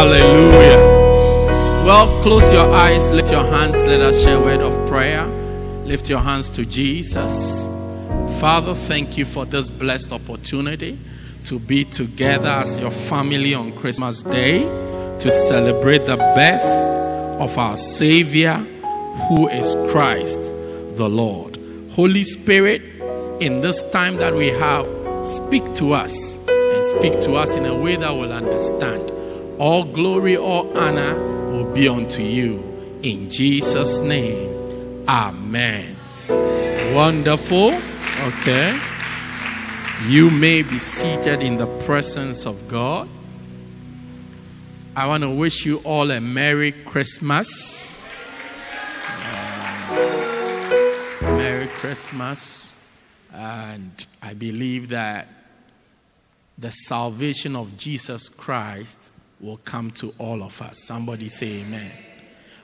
Hallelujah. Well, close your eyes, lift your hands, let us share a word of prayer. Lift your hands to Jesus. Father, thank you for this blessed opportunity to be together as your family on Christmas Day to celebrate the birth of our Savior, who is Christ the Lord. Holy Spirit, in this time that we have, speak to us and speak to us in a way that we'll understand. All glory, all honor will be unto you. In Jesus' name, Amen. Wonderful. Okay. You may be seated in the presence of God. I want to wish you all a Merry Christmas. Um, Merry Christmas. And I believe that the salvation of Jesus Christ will come to all of us. Somebody say amen.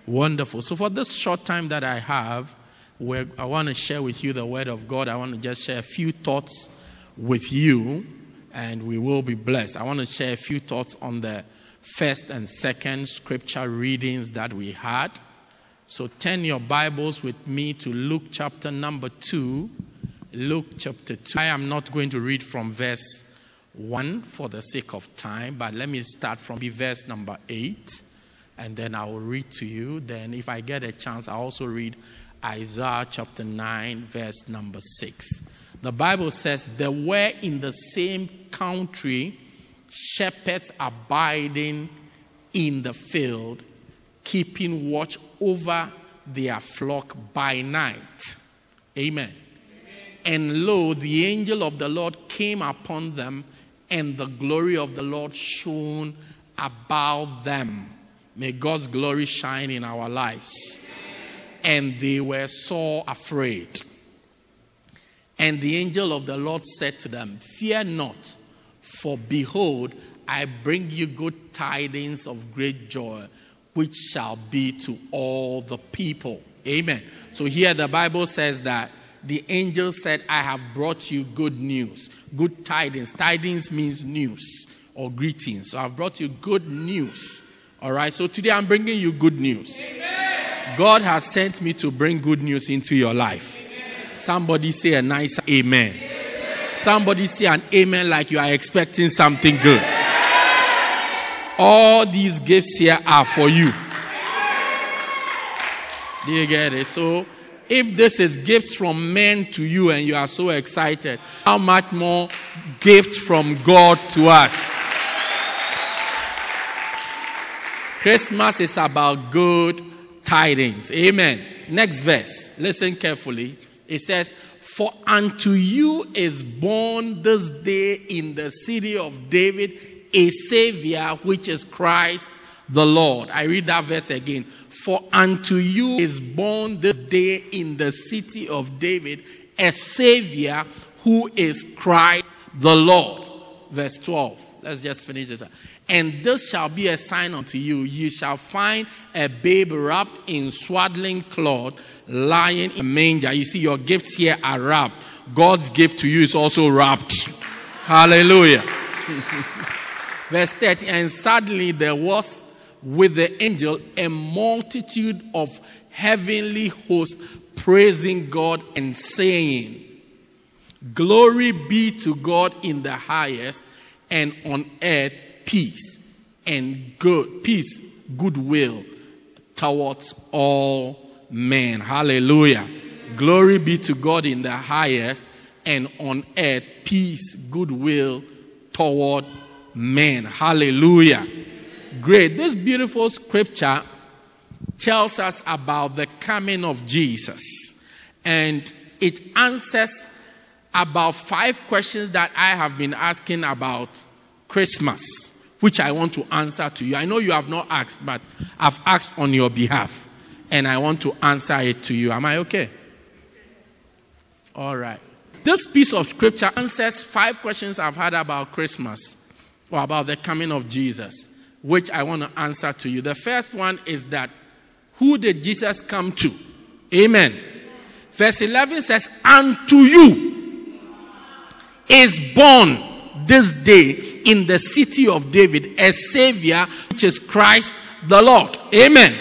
Wonderful. So, for this short time that I have, where I want to share with you the Word of God, I want to just share a few thoughts with you, and we will be blessed. I want to share a few thoughts on the first and second scripture readings that we had. So, turn your Bibles with me to Luke chapter number 2. Luke chapter 2. I am not going to read from verse 1 for the sake of time, but let me start from verse number 8 and then I will read to you. Then, if I get a chance, I'll also read Isaiah chapter 9, verse number 6. The Bible says, There were in the same country shepherds abiding in the field, keeping watch over their flock by night. Amen. Amen. And lo, the angel of the Lord came upon them, and the glory of the Lord shone about them. May God's glory shine in our lives. And they were so afraid. And the angel of the Lord said to them, Fear not, for behold, I bring you good tidings of great joy, which shall be to all the people. Amen. So here the Bible says that the angel said, I have brought you good news, good tidings. Tidings means news or greetings. So I've brought you good news. All right, so today I'm bringing you good news. Amen. God has sent me to bring good news into your life. Amen. Somebody say a nice amen. amen. Somebody say an amen like you are expecting something good. All these gifts here are for you. Do you get it? So, if this is gifts from men to you and you are so excited, how much more gifts from God to us? Christmas is about good tidings. Amen. Next verse. Listen carefully. It says, For unto you is born this day in the city of David a Savior, which is Christ the Lord. I read that verse again. For unto you is born this day in the city of David a Savior, who is Christ the Lord. Verse 12. Let's just finish this. And this shall be a sign unto you. You shall find a babe wrapped in swaddling cloth, lying in a manger. You see, your gifts here are wrapped. God's gift to you is also wrapped. Hallelujah. Verse 30 And suddenly there was with the angel a multitude of heavenly hosts praising God and saying, Glory be to God in the highest, and on earth peace and good peace, goodwill towards all men. Hallelujah. Glory be to God in the highest, and on earth peace, goodwill toward men. Hallelujah. Great. This beautiful scripture tells us about the coming of Jesus, and it answers about five questions that I have been asking about Christmas, which I want to answer to you. I know you have not asked, but I've asked on your behalf, and I want to answer it to you. Am I okay? All right. This piece of scripture answers five questions I've had about Christmas or about the coming of Jesus, which I want to answer to you. The first one is that who did Jesus come to? Amen. Verse 11 says, Unto you is born this day in the city of David a Savior, which is Christ the Lord. Amen.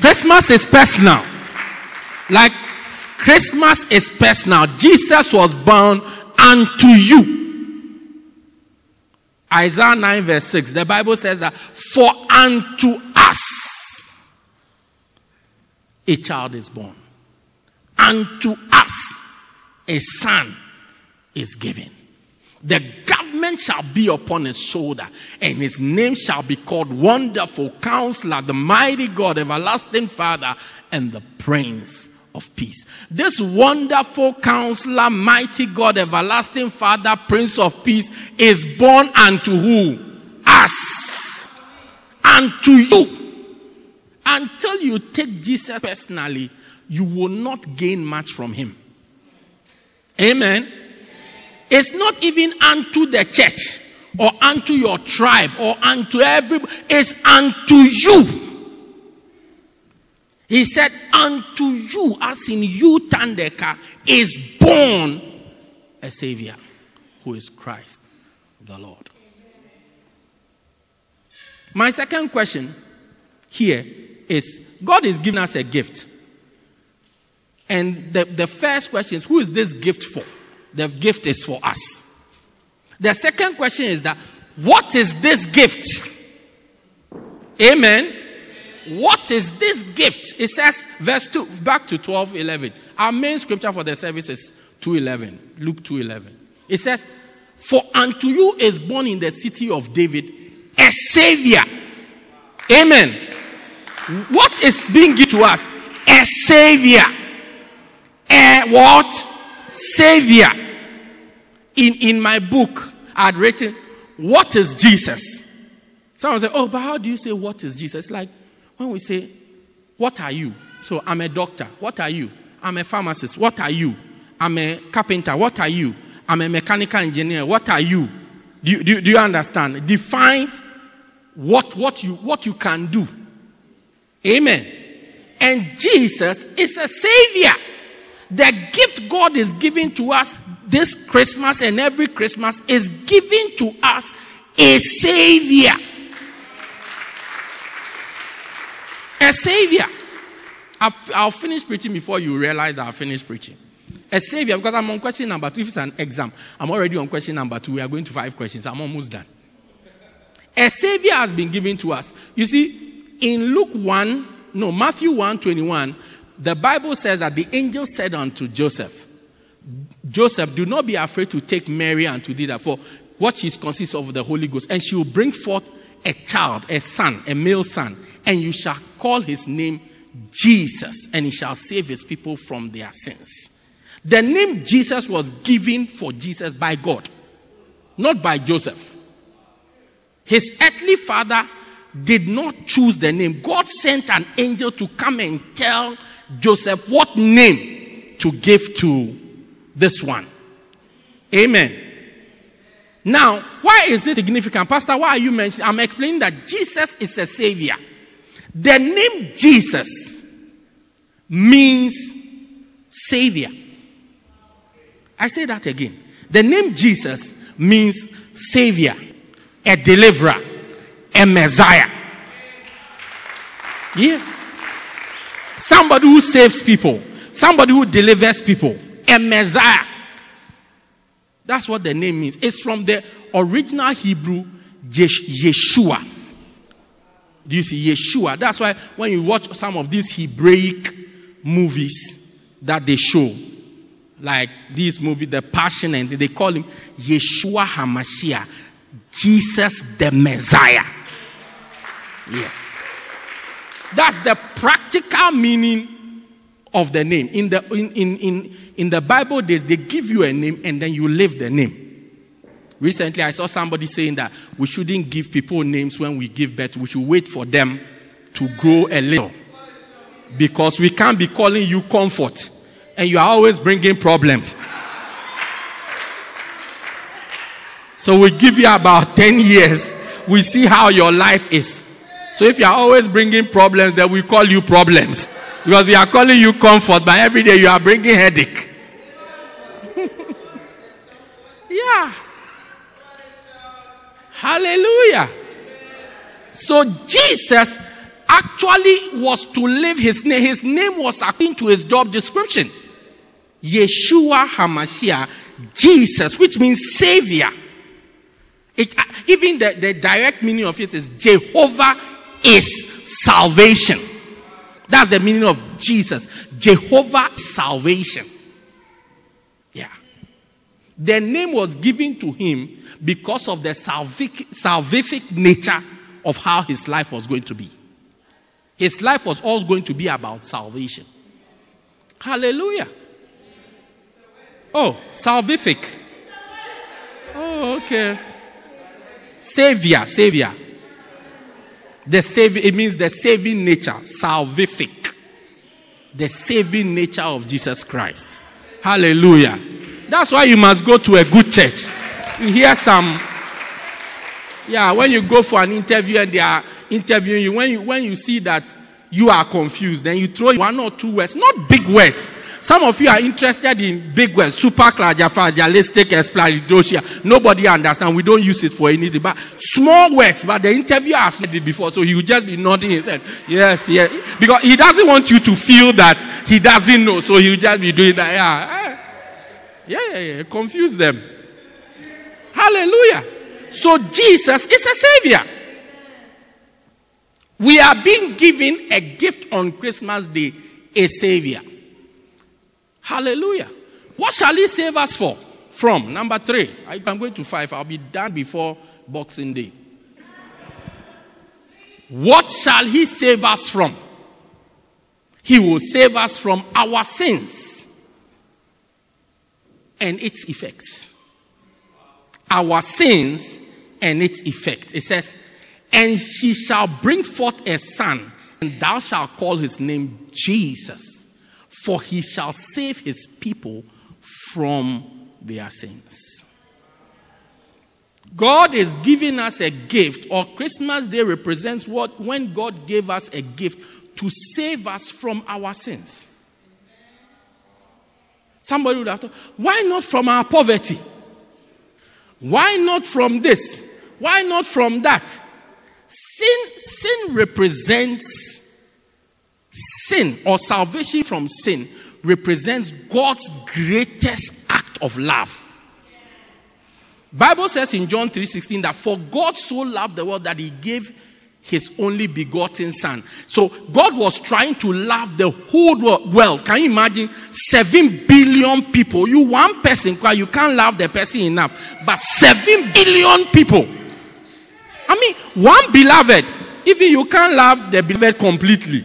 Christmas is personal. Like Christmas is personal. Jesus was born unto you. Isaiah 9, verse 6, the Bible says that, For unto us a child is born, unto us a son is given. The government shall be upon his shoulder, and his name shall be called Wonderful Counselor, the Mighty God, Everlasting Father, and the Prince of Peace. This wonderful counselor, mighty God, everlasting Father, Prince of Peace is born unto who? Us. Unto you. Until you take Jesus personally, you will not gain much from him. Amen. It's not even unto the church or unto your tribe or unto everybody. It's unto you. He said, Unto you, as in you, Tandeka, is born a Savior who is Christ the Lord. My second question here is God is giving us a gift. And the, the first question is who is this gift for? The gift is for us. The second question is that what is this gift? Amen. What is this gift? It says, verse 2, back to 12 11. Our main scripture for the service is 2 11. Luke 2 11. It says, For unto you is born in the city of David a Savior. Amen. What is being given to us? A Savior. A what? Savior. In, in my book, I had written, What is Jesus? Someone say, Oh, but how do you say what is Jesus? Like, when we say, What are you? So I'm a doctor. What are you? I'm a pharmacist. What are you? I'm a carpenter. What are you? I'm a mechanical engineer. What are you? Do you, do, do you understand? Defines what, what, you, what you can do. Amen. And Jesus is a savior. The gift God is giving to us this Christmas and every Christmas is giving to us a savior. A savior. I'll finish preaching before you realize that I've finished preaching. A savior, because I'm on question number two. If it's an exam, I'm already on question number two. We are going to five questions. I'm almost done. A savior has been given to us. You see, in Luke 1, no, Matthew 1 21, the Bible says that the angel said unto Joseph, Joseph, do not be afraid to take Mary and to do that, for what she consists of the Holy Ghost, and she will bring forth a child, a son, a male son, and you shall call his name Jesus, and he shall save his people from their sins. The name Jesus was given for Jesus by God, not by Joseph. His earthly father did not choose the name. God sent an angel to come and tell Joseph what name to give to this one. Amen. Now, why is it significant? Pastor, why are you mentioning? I'm explaining that Jesus is a savior. The name Jesus means savior. I say that again. The name Jesus means savior, a deliverer, a messiah. Yeah. Somebody who saves people, somebody who delivers people, a messiah. That's what the name means. It's from the original Hebrew Yeshua do you see Yeshua? That's why when you watch some of these Hebraic movies that they show, like this movie, The Passion, and they call him Yeshua Hamashiach, Jesus the Messiah. Yeah. That's the practical meaning of the name. In the, in, in, in, in the Bible days, they give you a name and then you live the name. Recently, I saw somebody saying that we shouldn't give people names when we give birth. We should wait for them to grow a little. Because we can't be calling you comfort and you are always bringing problems. So we give you about 10 years. We see how your life is. So if you are always bringing problems, then we call you problems. Because we are calling you comfort, but every day you are bringing headache. yeah. Hallelujah. So Jesus actually was to live his name. His name was according to his job description. Yeshua HaMashiach, Jesus, which means Savior. It, uh, even the, the direct meaning of it is Jehovah is salvation. That's the meaning of Jesus. Jehovah salvation. The name was given to him because of the salvific, salvific nature of how his life was going to be. His life was all going to be about salvation. Hallelujah. Oh, salvific. Oh, okay. Savior, Savior. The savior, it means the saving nature, salvific. The saving nature of Jesus Christ. Hallelujah. That's why you must go to a good church. You hear some. Yeah, when you go for an interview and they are interviewing you, when you when you see that you are confused, then you throw one or two words, not big words. Some of you are interested in big words, super superclassification, explanatoria. Nobody understands. We don't use it for anything. But small words, but the interviewer has said it before, so he will just be nodding his head. Yes, yes. Because he doesn't want you to feel that he doesn't know, so he will just be doing that. Yeah, yeah, yeah. yeah. Confuse them. Hallelujah. So Jesus is a savior. We are being given a gift on Christmas Day, a Savior. Hallelujah. What shall He save us for? From number three. Ah, I'm going to five. I'll be done before Boxing Day. What shall He save us from? He will save us from our sins and its effects. Our sins and its effect. It says, and she shall bring forth a son, and thou shalt call his name Jesus, for he shall save his people from their sins. God is giving us a gift, or Christmas Day represents what when God gave us a gift to save us from our sins. Somebody would have thought, why not from our poverty? Why not from this? Why not from that? Sin, sin represents sin or salvation from sin represents God's greatest act of love. Bible says in John 3:16 that for God so loved the world that he gave his only begotten son. So God was trying to love the whole world. Can you imagine 7 billion people? You one person, you can't love the person enough. But 7 billion people I mean, one beloved, even you can't love the beloved completely.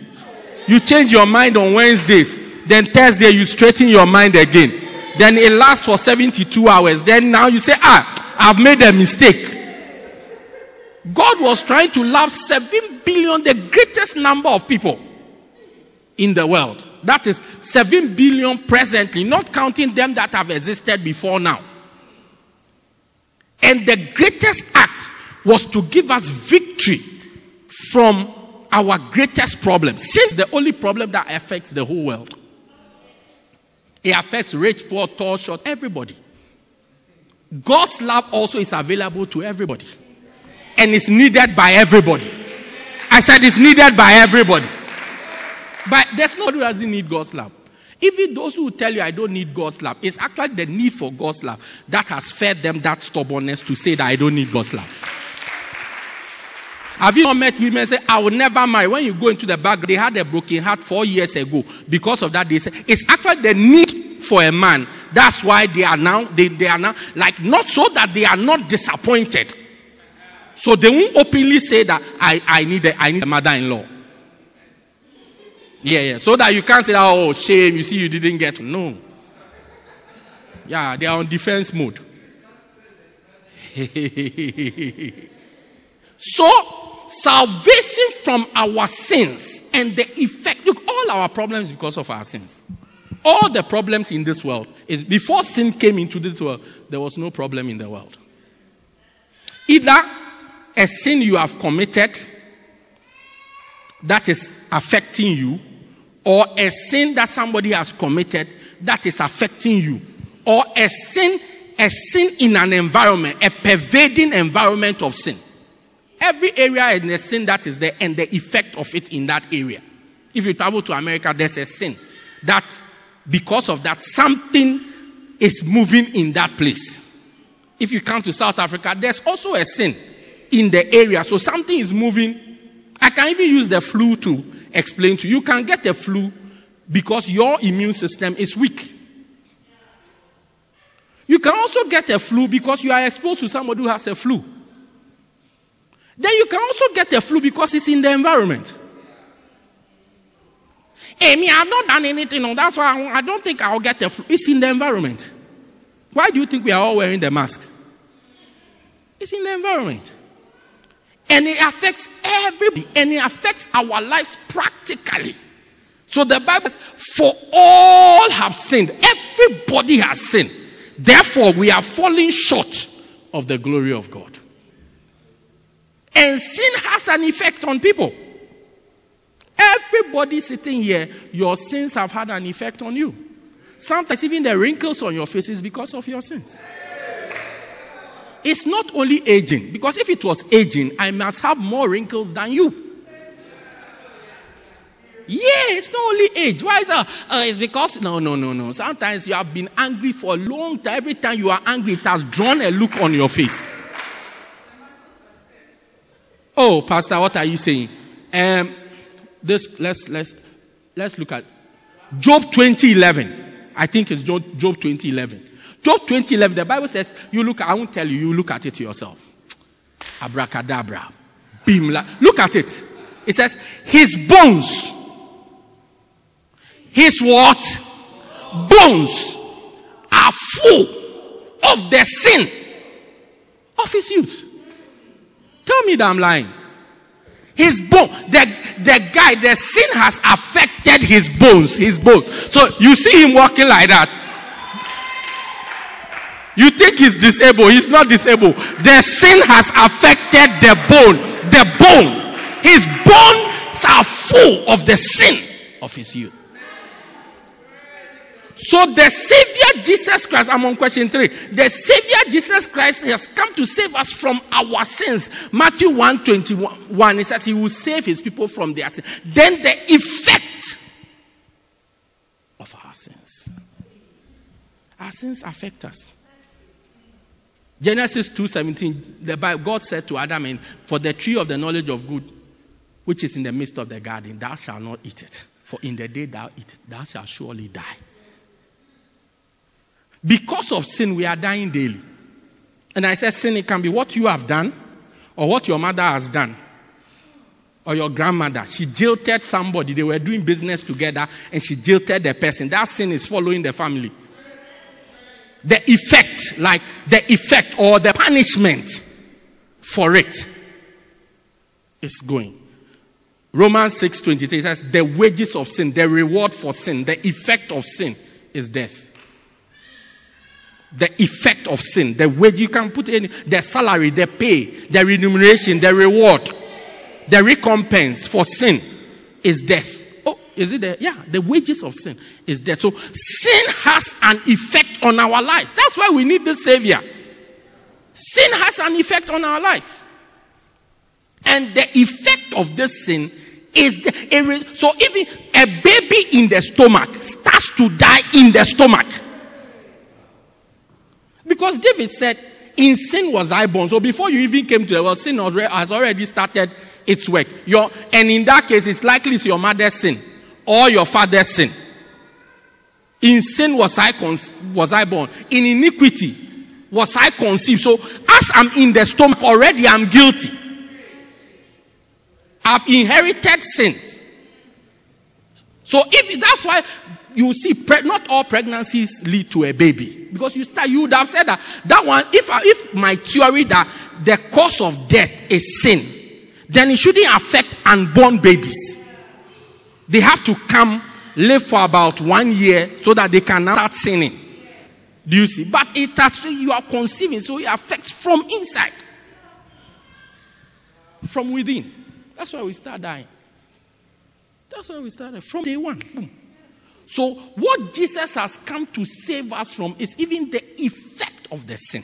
You change your mind on Wednesdays, then Thursday you straighten your mind again. Then it lasts for 72 hours. Then now you say, Ah, I've made a mistake. God was trying to love 7 billion, the greatest number of people in the world. That is 7 billion presently, not counting them that have existed before now. And the greatest act was to give us victory from our greatest problem. Since the only problem that affects the whole world, it affects rich, poor, tall, short, everybody. God's love also is available to everybody and it's needed by everybody. I said it's needed by everybody. But there's nobody who doesn't need God's love. Even those who tell you I don't need God's love, it's actually the need for God's love that has fed them that stubbornness to say that I don't need God's love. Have you not met women say, I will never marry? When you go into the back, they had a broken heart four years ago. Because of that, they say it's actually the need for a man. That's why they are now, they, they are now, like, not so that they are not disappointed. So they won't openly say that I, I need a, I need a mother-in-law. Yeah, yeah. So that you can't say, oh, shame, you see, you didn't get. No. Yeah, they are on defense mode. so, salvation from our sins and the effect. Look, all our problems because of our sins. All the problems in this world is before sin came into this world, there was no problem in the world. Either a sin you have committed that is affecting you, or a sin that somebody has committed that is affecting you, or a sin, a sin in an environment, a pervading environment of sin. Every area in the sin that is there and the effect of it in that area. If you travel to America, there's a sin that because of that, something is moving in that place. If you come to South Africa, there's also a sin in the area. So something is moving. I can even use the flu to explain to you. You can get the flu because your immune system is weak. You can also get a flu because you are exposed to somebody who has a flu. Then you can also get a flu because it's in the environment. Me, I've not done anything. No, that's why I, I don't think I'll get a flu. It's in the environment. Why do you think we are all wearing the masks? It's in the environment. And it affects everybody, and it affects our lives practically. So the Bible says, For all have sinned. Everybody has sinned. Therefore, we are falling short of the glory of God. And sin has an effect on people. Everybody sitting here, your sins have had an effect on you. Sometimes even the wrinkles on your face is because of your sins. It's not only aging, because if it was aging, I must have more wrinkles than you. Yeah, it's not only age. Why is that? Uh, it's because, no, no, no, no. Sometimes you have been angry for a long time. Every time you are angry, it has drawn a look on your face. Oh, Pastor, what are you saying? Um, this let's let's let's look at Job 2011. I think it's Job, Job 2011. Job 2011, the Bible says, you look, I won't tell you, you look at it yourself. Abracadabra. Bimla. Look at it. It says, his bones. His what? Bones are full of the sin of his youth. Tell me that I'm lying. His bone, the, the guy, the sin has affected his bones, his bones. So you see him walking like that. You think he's disabled. He's not disabled. The sin has affected the bone. The bone. His bones are full of the sin of his youth. So the Savior Jesus Christ, I'm on question three. The Savior Jesus Christ has come to save us from our sins. Matthew 1 21, it says he will save his people from their sins. Then the effect of our sins. Our sins affect us. Genesis 2:17, the Bible, God said to Adam, and for the tree of the knowledge of good, which is in the midst of the garden, thou shalt not eat it. For in the day thou eat thou shalt surely die. Because of sin, we are dying daily. And I said, sin, it can be what you have done, or what your mother has done, or your grandmother. She jilted somebody. They were doing business together, and she jilted the person. That sin is following the family. The effect, like the effect or the punishment for it, is going. Romans 6:23 says, the wages of sin, the reward for sin, the effect of sin is death the effect of sin, the wage you can put in, the salary, the pay, the remuneration, the reward, the recompense for sin is death. Is it there? Yeah, the wages of sin is death. So sin has an effect on our lives. That's why we need the Savior. Sin has an effect on our lives. And the effect of this sin is the, so even a baby in the stomach starts to die in the stomach. Because David said, In sin was I born. So before you even came to the world, sin has already started its work. Your, and in that case, it's likely it's your mother's sin or your father's sin. In sin was I, was I born. In iniquity was I conceived. So as I'm in the stomach already, I'm guilty. I've inherited sins. So if that's why you see, not all pregnancies lead to a baby because you start. You would have said that that one. If if my theory that the cause of death is sin, then it shouldn't affect unborn babies. They have to come live for about one year so that they can start sinning. Do you see? But it actually you are conceiving, so it affects from inside, from within. That's why we start dying. That's why we started from day one. Boom. So, what Jesus has come to save us from is even the effect of the sin.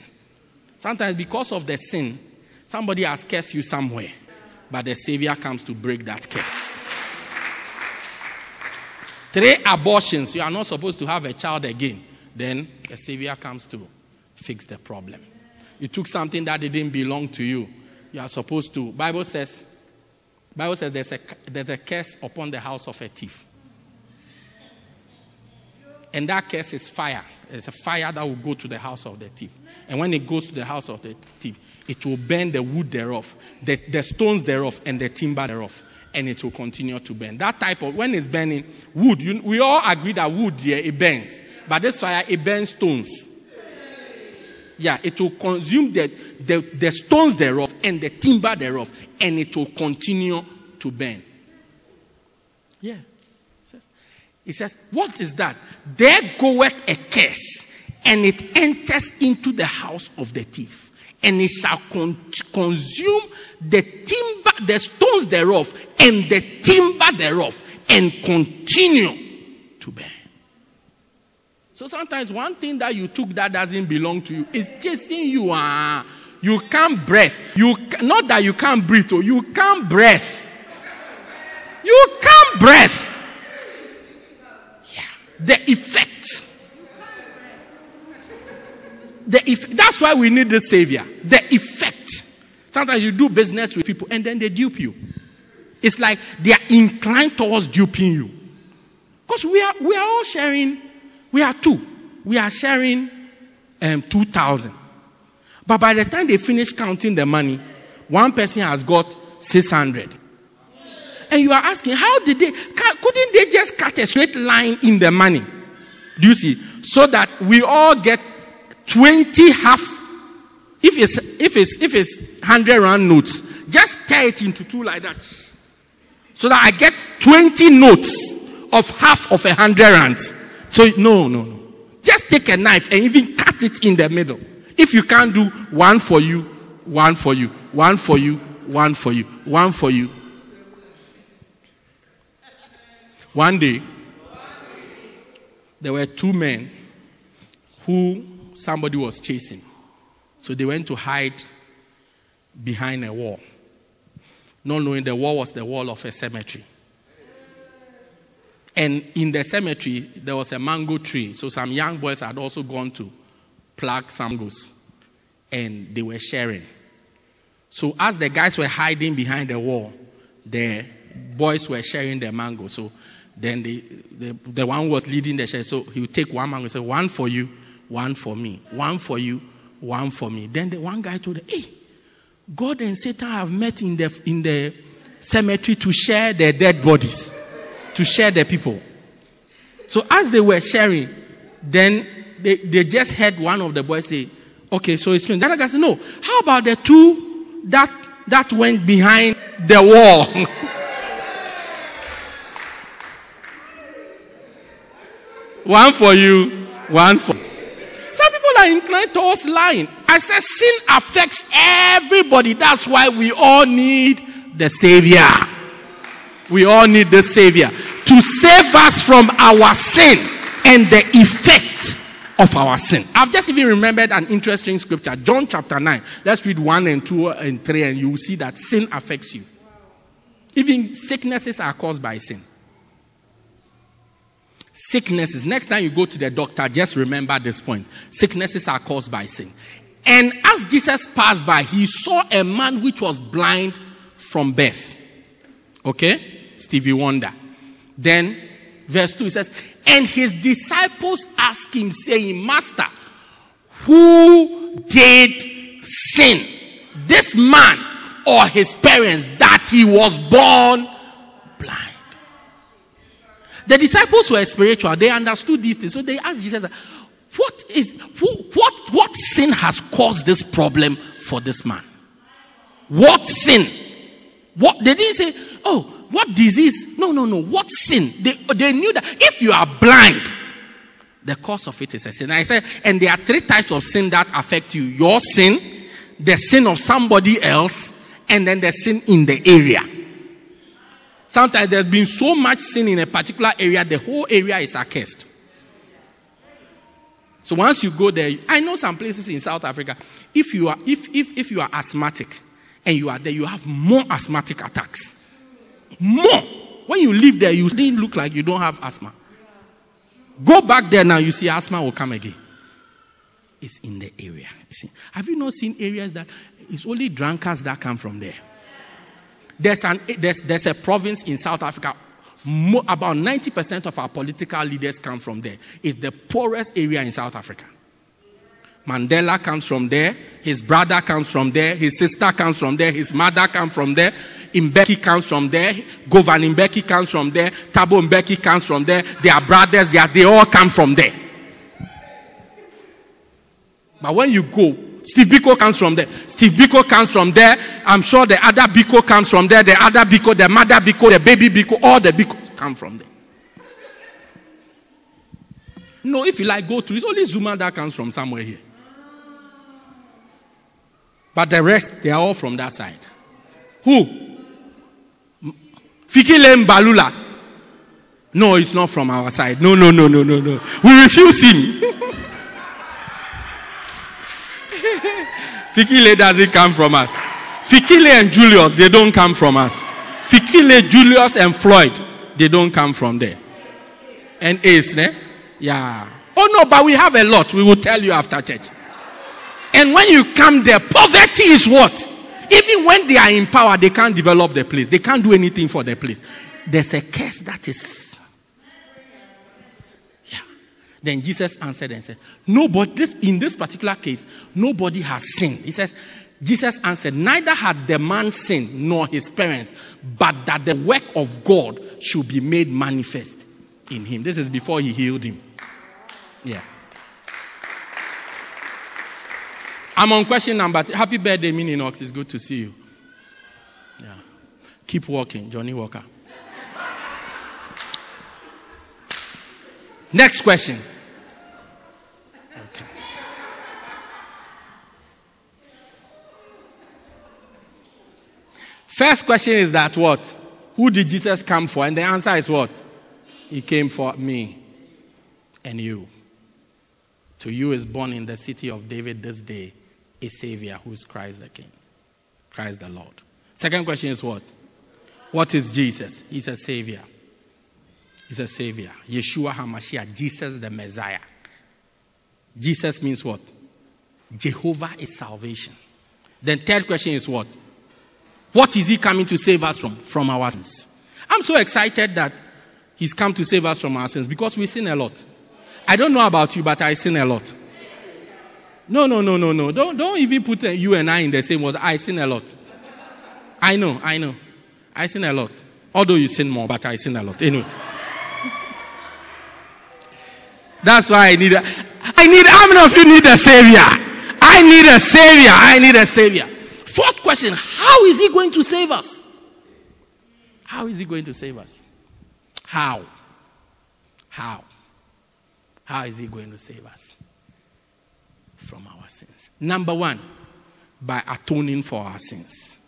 Sometimes, because of the sin, somebody has cursed you somewhere, but the Savior comes to break that curse. Three abortions, you are not supposed to have a child again. Then the Savior comes to fix the problem. You took something that didn't belong to you. You are supposed to. Bible says, Bible says there's a, there's a curse upon the house of a thief. And that curse is fire. It's a fire that will go to the house of the thief. And when it goes to the house of the thief, it will burn the wood thereof, the, the stones thereof, and the timber thereof. And it will continue to burn. That type of, when it's burning, wood, you, we all agree that wood, yeah, it burns. But this fire, it burns stones. Yeah, it will consume the, the, the stones thereof and the timber thereof, and it will continue to burn. Yeah. He says, What is that? There goeth a curse, and it enters into the house of the thief, and it shall con- consume the timber, the stones thereof, and the timber thereof, and continue to burn. So sometimes one thing that you took that doesn't belong to you is chasing you. Ah, you can't breathe. You not that you can't breathe, oh, you can't breathe. You can't breathe Yeah, the effect. The if, that's why we need the savior. The effect. Sometimes you do business with people and then they dupe you. It's like they are inclined towards duping you. Because we are we are all sharing, we are two. We are sharing um, two thousand. But by the time they finish counting the money, one person has got six hundred and you are asking, how did they, couldn't they just cut a straight line in the money? Do you see? So that we all get 20 half. If it's, if it's, if it's 100 rand notes, just tear it into two like that. So that I get 20 notes of half of a 100 rand. So, no, no, no. Just take a knife and even cut it in the middle. If you can't do one for you, one for you, one for you, one for you, one for you, One day, there were two men who somebody was chasing. So they went to hide behind a wall, not knowing the wall was the wall of a cemetery. And in the cemetery, there was a mango tree. So some young boys had also gone to pluck some mangoes and they were sharing. So as the guys were hiding behind the wall, the boys were sharing the mango. So then the, the, the one was leading the share. So he would take one man and say, One for you, one for me. One for you, one for me. Then the one guy told Hey, God and Satan have met in the, in the cemetery to share their dead bodies, to share their people. So as they were sharing, then they, they just heard one of the boys say, Okay, so it's strange. The other guy said, No, how about the two that, that went behind the wall? One for you, one for. Are inclined towards lying. I said sin affects everybody. That's why we all need the Savior. We all need the Savior to save us from our sin and the effect of our sin. I've just even remembered an interesting scripture, John chapter 9. Let's read 1 and 2 and 3, and you will see that sin affects you. Even sicknesses are caused by sin sicknesses. Next time you go to the doctor, just remember this point. Sicknesses are caused by sin. And as Jesus passed by, he saw a man which was blind from birth. Okay? Stevie Wonder. Then, verse 2, he says, And his disciples asked him, saying, Master, who did sin? This man or his parents that he was born? The disciples were spiritual. They understood these things. So they asked Jesus, what is what what sin has caused this problem for this man? What sin? What they didn't say, oh, what disease? No, no, no. What sin? They, they knew that if you are blind, the cause of it is a sin. I said, and there are three types of sin that affect you your sin, the sin of somebody else, and then the sin in the area. Sometimes there's been so much sin in a particular area, the whole area is accursed. So once you go there, I know some places in South Africa, if you are if if if you are asthmatic and you are there, you have more asthmatic attacks. More. When you live there, you still look like you don't have asthma. Go back there now, you see asthma will come again. It's in the area. Have you not seen areas that it's only drunkards that come from there? There's, an, there's, there's a province in South Africa, about 90% of our political leaders come from there. It's the poorest area in South Africa. Mandela comes from there, his brother comes from there, his sister comes from there, his mother comes from there, Mbeki comes from there, Govan Mbeki comes from there, Thabo Mbeki comes from there, they are brothers, they, are, they all come from there. But when you go, Steve Biko comes from there. Steve Biko comes from there. I'm sure the other Biko comes from there. The other Biko, the mother Biko, the baby Biko, all the Biko come from there. No, if you like, go to. It's only Zuma that comes from somewhere here. But the rest, they are all from that side. Who? Fikile Mbalula. No, it's not from our side. No, no, no, no, no, no. We refuse him. Fikile doesn't come from us. Fikile and Julius, they don't come from us. Fikile, Julius, and Floyd, they don't come from there. And Ace, ne? Yeah. Oh no, but we have a lot. We will tell you after church. And when you come there, poverty is what? Even when they are in power, they can't develop the place. They can't do anything for the place. There's a curse that is. Then Jesus answered and said, Nobody, this, in this particular case, nobody has sinned. He says, Jesus answered, Neither had the man sinned nor his parents, but that the work of God should be made manifest in him. This is before he healed him. Yeah. I'm on question number three. Happy birthday, Minnie Knox. It's good to see you. Yeah. Keep walking, Johnny Walker. Next question. Okay. First question is that what? Who did Jesus come for? And the answer is what? He came for me and you. To you is born in the city of David this day a Savior who is Christ the King, Christ the Lord. Second question is what? What is Jesus? He's a Savior. He's a Savior. Yeshua HaMashiach, Jesus the Messiah. Jesus means what? Jehovah is salvation. Then third question is what? What is he coming to save us from? From our sins. I'm so excited that he's come to save us from our sins because we sin a lot. I don't know about you, but I sin a lot. No, no, no, no, no. Don't, don't even put uh, you and I in the same words. I sin a lot. I know, I know. I sin a lot. Although you sin more, but I sin a lot. Anyway. That's why I need a, I need, how many of you need a savior? I need a savior. I need a savior. Fourth question How is he going to save us? How is he going to save us? How? How? How is he going to save us? from our sins. Number one, by atoning for our sins.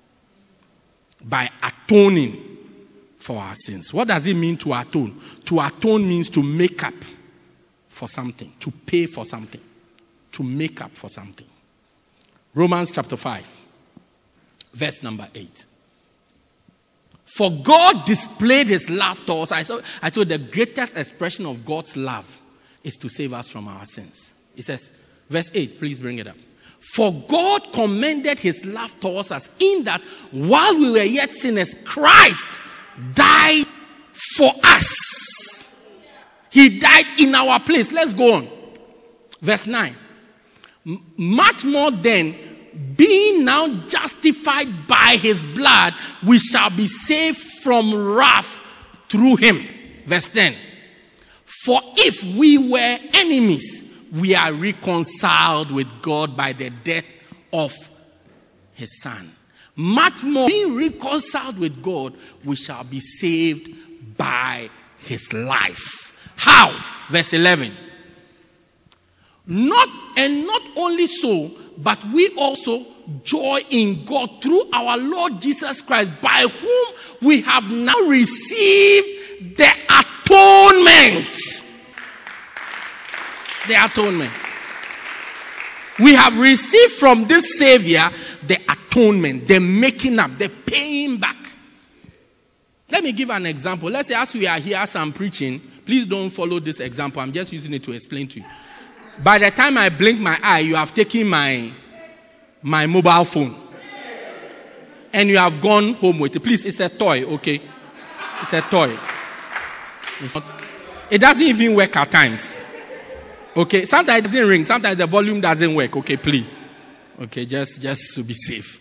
By atoning for our sins. What does it mean to atone? To atone means to make up for something, to pay for something, to make up for something. Romans chapter 5, verse number 8. For God displayed his love to us. I, saw, I told the greatest expression of God's love is to save us from our sins. He says, Verse 8, please bring it up. For God commended his love towards us in that while we were yet sinners, Christ died for us. He died in our place. Let's go on. Verse 9. Much more than being now justified by his blood, we shall be saved from wrath through him. Verse 10. For if we were enemies, we are reconciled with God by the death of his son. Much more, being reconciled with God, we shall be saved by his life. How? Verse 11. Not and not only so, but we also joy in God through our Lord Jesus Christ, by whom we have now received the atonement. The atonement. We have received from this Savior the atonement, the making up, the paying back. Let me give an example. Let's say, as we are here, as I'm preaching, please don't follow this example. I'm just using it to explain to you. By the time I blink my eye, you have taken my, my mobile phone. And you have gone home with it. Please, it's a toy, okay? It's a toy. It's not, it doesn't even work at times. Okay, sometimes it doesn't ring, sometimes the volume doesn't work. Okay, please. Okay, just just to be safe.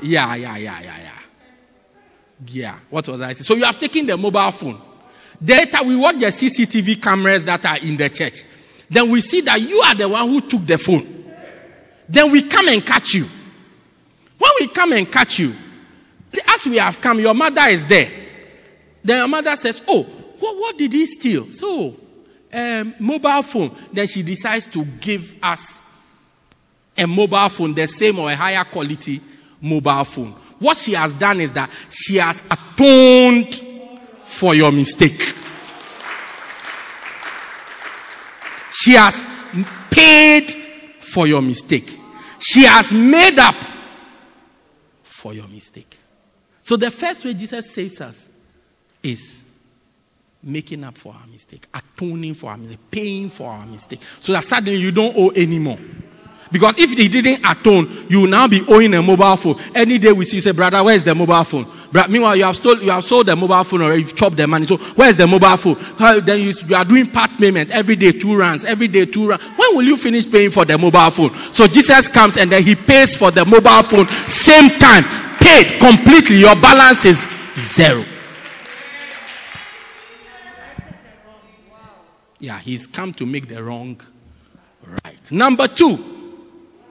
Yeah, yeah, yeah, yeah, yeah. Yeah. What was I saying? So you have taken the mobile phone. Later we watch the CCTV cameras that are in the church. Then we see that you are the one who took the phone. Then we come and catch you. When we come and catch you, as we have come, your mother is there. Then your mother says, Oh, what, what did he steal? So, um, mobile phone. Then she decides to give us a mobile phone, the same or a higher quality mobile phone. What she has done is that she has atoned for your mistake. She has paid for your mistake. She has made up for your mistake. So the first way Jesus saves us is making up for our mistake, atoning for our mistake, paying for our mistake. So that suddenly you don't owe anymore. Because if he didn't atone, you will now be owing a mobile phone. Any day we see, say, brother, where is the mobile phone? But meanwhile, you have, stole, you have sold the mobile phone or you've chopped the money. So where is the mobile phone? then you, you, are doing part payment every day, two runs, every day, two runs. When will you finish paying for the mobile phone? So Jesus comes and then he pays for the mobile phone same time, paid completely. Your balance is zero. Yeah, he's come to make the wrong right. Number two,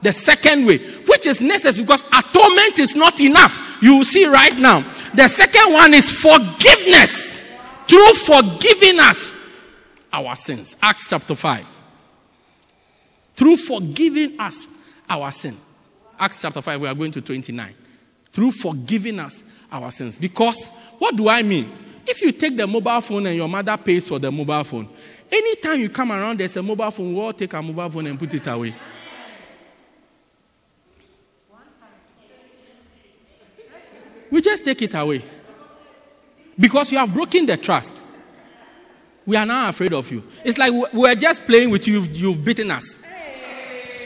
the second way, which is necessary because atonement is not enough. You see right now. The second one is forgiveness through forgiving us our sins. Acts chapter 5. Through forgiving us our sin. Acts chapter 5, we are going to 29. Through forgiving us our sins. Because what do I mean? If you take the mobile phone and your mother pays for the mobile phone, anytime you come around, there's a mobile phone, we'll take our mobile phone and put it away. We just take it away. Because you have broken the trust. We are now afraid of you. It's like we are just playing with you, you've, beaten us.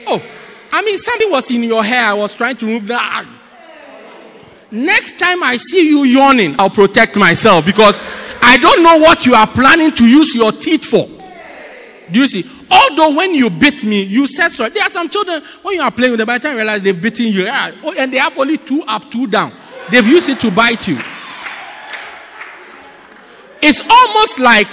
Oh, I mean, something was in your hair. I was trying to remove that. Next time I see you yawning, I'll protect myself because I don't know what you are planning to use your teeth for. Do you see? Although when you beat me, you said sorry. There are some children, when you are playing with them, by the time you realize they've beaten you, oh, and they have only two up, two down. They've used it to bite you. It's almost like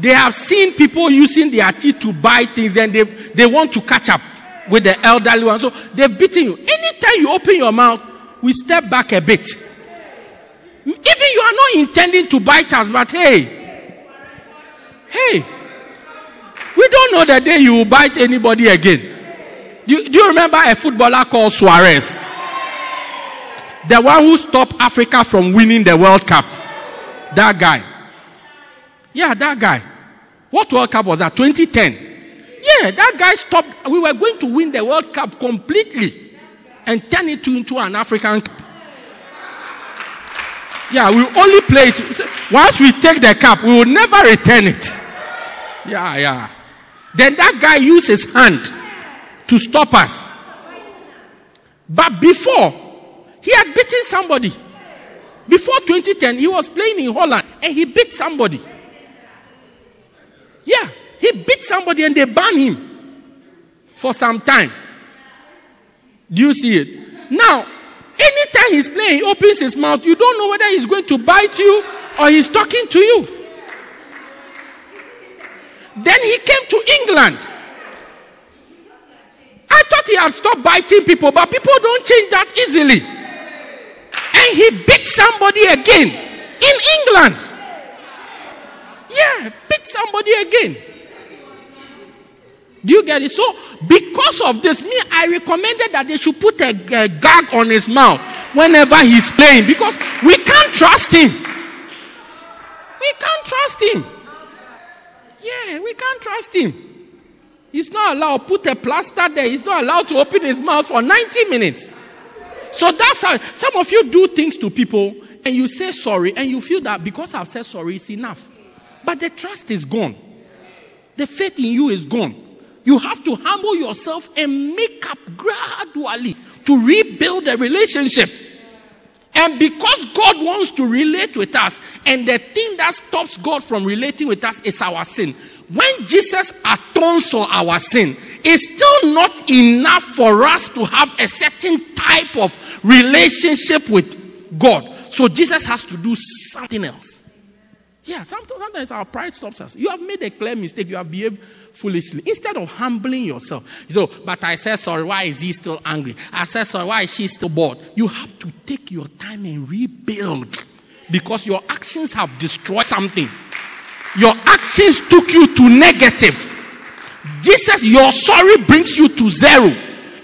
they have seen people using their teeth to bite things, then they, they want to catch up with the elderly one. So they've beaten you. Anytime you open your mouth, we step back a bit. Even you are not intending to bite us, but hey, hey, we don't know the day you will bite anybody again. Do do you remember a footballer called Suarez? The one who stopped Africa from winning the World Cup. That guy. Yeah, that guy. What World Cup was that? 2010. Yeah, that guy stopped. We were going to win the World Cup completely and turn it into an African cup. Yeah, we only play it. Once we take the cup, we will never return it. Yeah, yeah. Then that guy used his hand to stop us. But before, he had beaten somebody. Before 2010, he was playing in Holland and he beat somebody. Yeah, he beat somebody and they banned him for some time. Do you see it? Now, anytime he's playing, he opens his mouth. You don't know whether he's going to bite you or he's talking to you. Then he came to England. I thought he had stopped biting people, but people don't change that easily. He beat somebody again in England. Yeah, beat somebody again. Do you get it? So, because of this, me, I recommended that they should put a, a gag on his mouth whenever he's playing because we can't trust him. We can't trust him. Yeah, we can't trust him. He's not allowed to put a plaster there. He's not allowed to open his mouth for 90 minutes. So that's how some of you do things to people and you say sorry and you feel that because I've said sorry is enough. But the trust is gone. The faith in you is gone. You have to humble yourself and make up gradually to rebuild the relationship. And because God wants to relate with us, and the thing that stops God from relating with us is our sin. When Jesus atones for our sin, it's still not enough for us to have a certain type of relationship with God. So Jesus has to do something else. Yeah, sometimes our pride stops us. You have made a clear mistake. You have behaved foolishly. Instead of humbling yourself, so, oh, but I said sorry. Why is he still angry? I said sorry. Why is she still bored? You have to take your time and rebuild because your actions have destroyed something. Your actions took you to negative. Jesus, your sorry brings you to zero.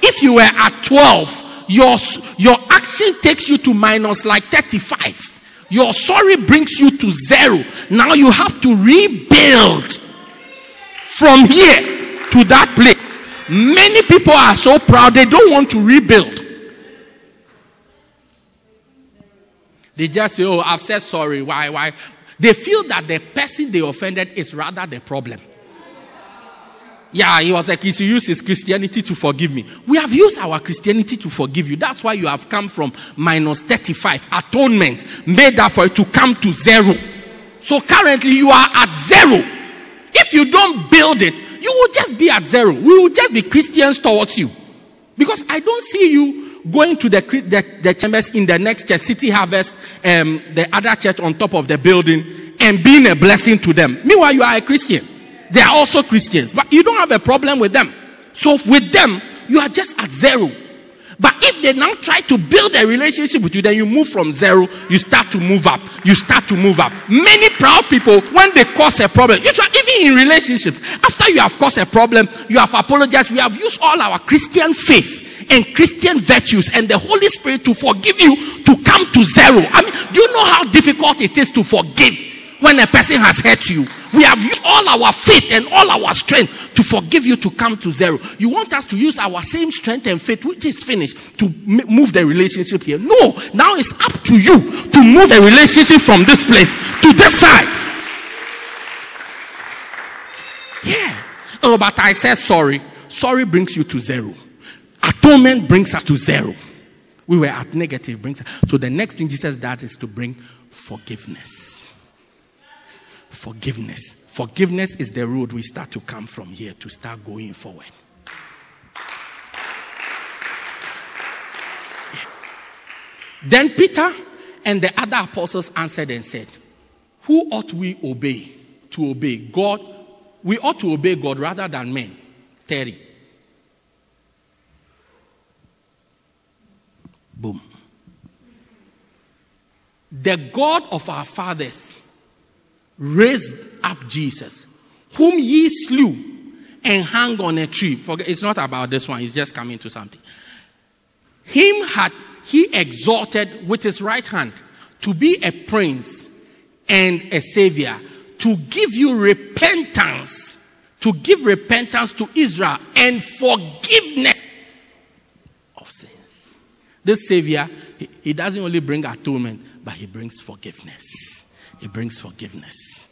If you were at 12, your, your action takes you to minus like 35. Your sorry brings you to zero. Now you have to rebuild from here to that place. Many people are so proud they don't want to rebuild. They just say, Oh, I've said sorry. Why? Why? They feel that the person they offended is rather the problem. Yeah, he was like, he used his Christianity to forgive me. We have used our Christianity to forgive you. That's why you have come from minus 35. Atonement made that for you to come to zero. So currently you are at zero. If you don't build it, you will just be at zero. We will just be Christians towards you. Because I don't see you going to the, the, the chambers in the next church, City Harvest, um, the other church on top of the building, and being a blessing to them. Meanwhile, you are a Christian. They are also Christians, but you don't have a problem with them. So with them, you are just at zero. But if they now try to build a relationship with you, then you move from zero, you start to move up. You start to move up. Many proud people, when they cause a problem, usually even in relationships, after you have caused a problem, you have apologized, we have used all our Christian faith and Christian virtues and the Holy Spirit to forgive you to come to zero. I mean, do you know how difficult it is to forgive? When a person has hurt you. We have used all our faith and all our strength to forgive you to come to zero. You want us to use our same strength and faith, which is finished, to move the relationship here. No, now it's up to you to move the relationship from this place to this side. Yeah. Oh, but I said sorry. Sorry brings you to zero. Atonement brings us to zero. We were at negative, brings. So the next thing Jesus does is to bring forgiveness forgiveness. Forgiveness is the road we start to come from here to start going forward. Then Peter and the other apostles answered and said, Who ought we obey? To obey God. We ought to obey God rather than men. Terry. Boom. The God of our fathers raised up Jesus, whom ye slew and hung on a tree. Forget, it's not about this one, it's just coming to something. Him had he exalted with his right hand to be a prince and a savior, to give you repentance, to give repentance to Israel and forgiveness of sins. This savior, he, he doesn't only bring atonement, but he brings forgiveness. It brings forgiveness.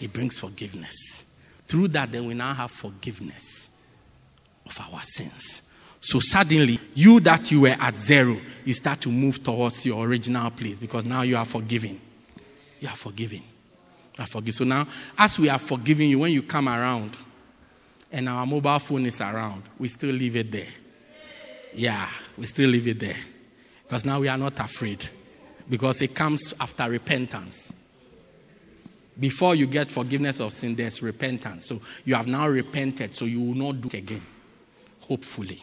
It brings forgiveness. Through that, then we now have forgiveness of our sins. So suddenly, you that you were at zero, you start to move towards your original place because now you are forgiven. You are forgiven. You are forgiven. So now, as we are forgiving you, when you come around and our mobile phone is around, we still leave it there. Yeah, we still leave it there. Because now we are not afraid. Because it comes after repentance. Before you get forgiveness of sin, there's repentance. So you have now repented, so you will not do it again. Hopefully.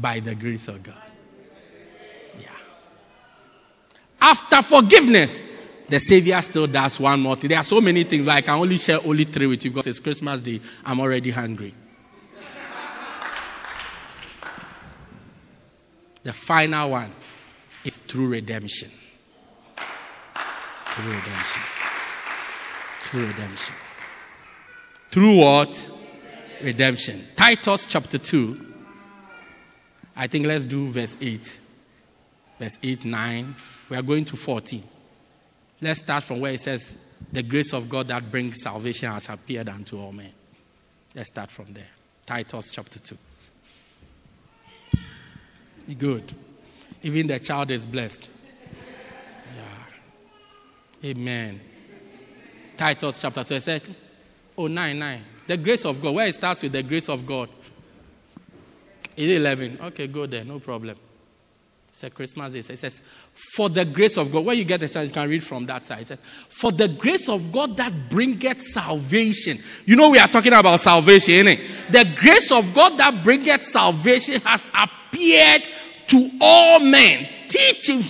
By the grace of God. Yeah. After forgiveness, the Savior still does one more thing. There are so many things, but I can only share only three with you because it's Christmas Day. I'm already hungry. the final one is through redemption. Through redemption. Through redemption. Through what? Redemption. Titus chapter 2. I think let's do verse 8. Verse 8, 9. We are going to 14. Let's start from where it says, The grace of God that brings salvation has appeared unto all men. Let's start from there. Titus chapter 2. Good. Even the child is blessed. Yeah. Amen. Titus chapter 2. It said, Oh, 9, 9. The grace of God. Where it starts with the grace of God. Is 11? Okay, go there. No problem. It's a Christmas. It says, For the grace of God. When you get the chance, you can read from that side. It says, For the grace of God that bringeth salvation. You know, we are talking about salvation? The grace of God that bringeth salvation has appeared to all men, teaching,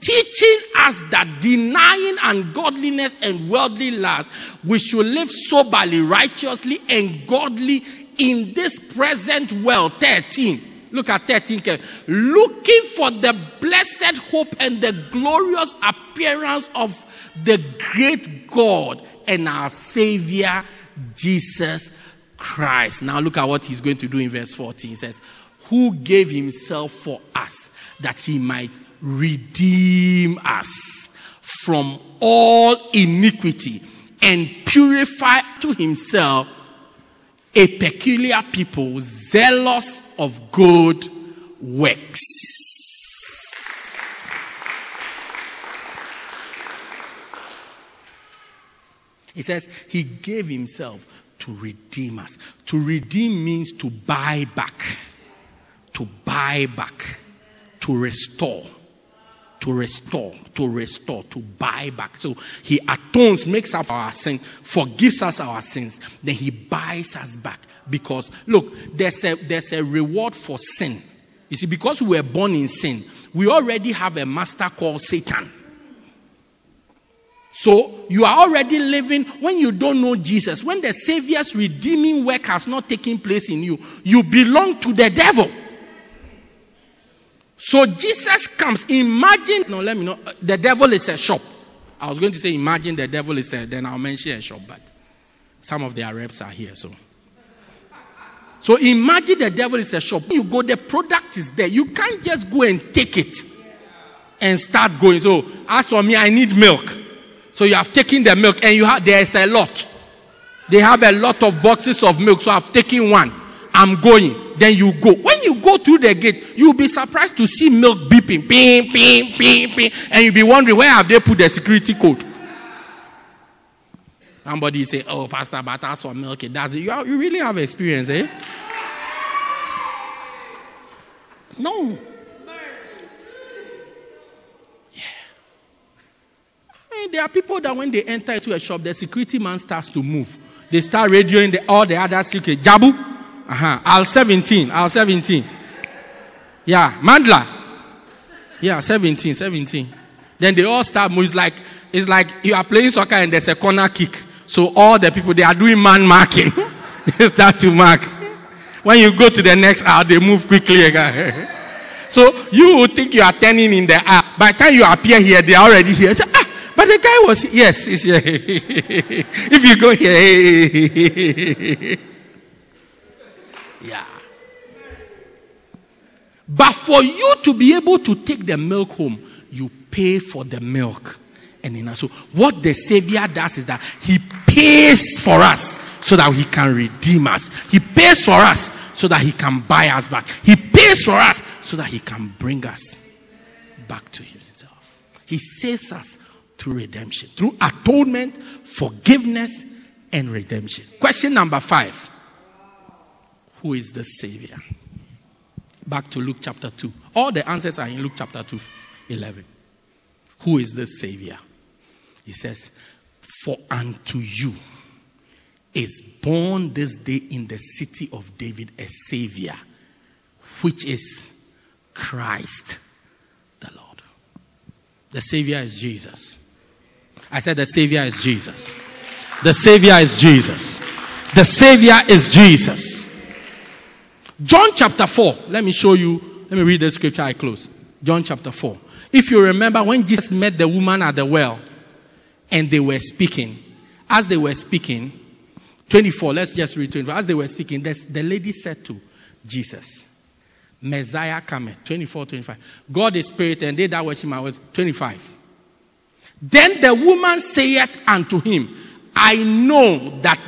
teaching us that denying ungodliness and worldly lusts, we should live soberly, righteously, and godly in this present world. 13 Look at 13. Looking for the blessed hope and the glorious appearance of the great God and our Savior, Jesus Christ. Now look at what he's going to do in verse 14. He says, Who gave himself for us that he might redeem us from all iniquity and purify to himself a peculiar people zealous of good works. He says he gave himself to redeem us. To redeem means to buy back, to buy back, to restore to restore, to restore, to buy back. So he atones, makes up our sin, forgives us our sins, then he buys us back. Because look, there's a there's a reward for sin. You see, because we were born in sin, we already have a master called Satan. So you are already living when you don't know Jesus, when the Savior's redeeming work has not taken place in you, you belong to the devil. So Jesus comes. Imagine, no, let me know. Uh, the devil is a shop. I was going to say, imagine the devil is a, then I'll mention a shop, but some of their reps are here, so. So imagine the devil is a shop. You go, the product is there. You can't just go and take it and start going. So, as for me, I need milk. So you have taken the milk, and you have there's a lot. They have a lot of boxes of milk, so I've taken one. I'm going. Then you go. When you go through the gate, you'll be surprised to see milk beeping, ping, ping, ping, ping, and you'll be wondering where have they put the security code. Somebody say, "Oh, Pastor, but that's for milk, it does it." You, you really have experience, eh? No. Yeah. there are people that when they enter into a shop, the security man starts to move. They start radioing the, all the other security. Jabu, uh-huh. Al 17. Al 17. Yeah. Mandla. Yeah, 17, 17. Then they all start moves like it's like you are playing soccer and there's a corner kick. So all the people they are doing man marking. they start to mark. When you go to the next hour, they move quickly again. so you would think you are turning in the air. By the time you appear here, they are already here. So, ah, but the guy was yes, here. if you go here. Yeah. But for you to be able to take the milk home, you pay for the milk. And in so what the Savior does is that He pays for us so that He can redeem us. He pays for us so that He can buy us back. He pays for us so that He can bring us back to Himself. He saves us through redemption, through atonement, forgiveness, and redemption. Question number five who is the Savior. Back to Luke chapter 2. All the answers are in Luke chapter 2, 11. Who is the Savior? He says, For unto you is born this day in the city of David a Savior, which is Christ the Lord. The Savior is Jesus. I said, The Savior is Jesus. The Savior is Jesus. The Savior is Jesus. John chapter 4. Let me show you. Let me read the scripture I close. John chapter 4. If you remember when Jesus met the woman at the well and they were speaking, as they were speaking, 24, let's just read 24. As they were speaking, the lady said to Jesus, Messiah cometh. 24, 25. God is spirit, and they that worship him are 25. Then the woman saith unto him, I know that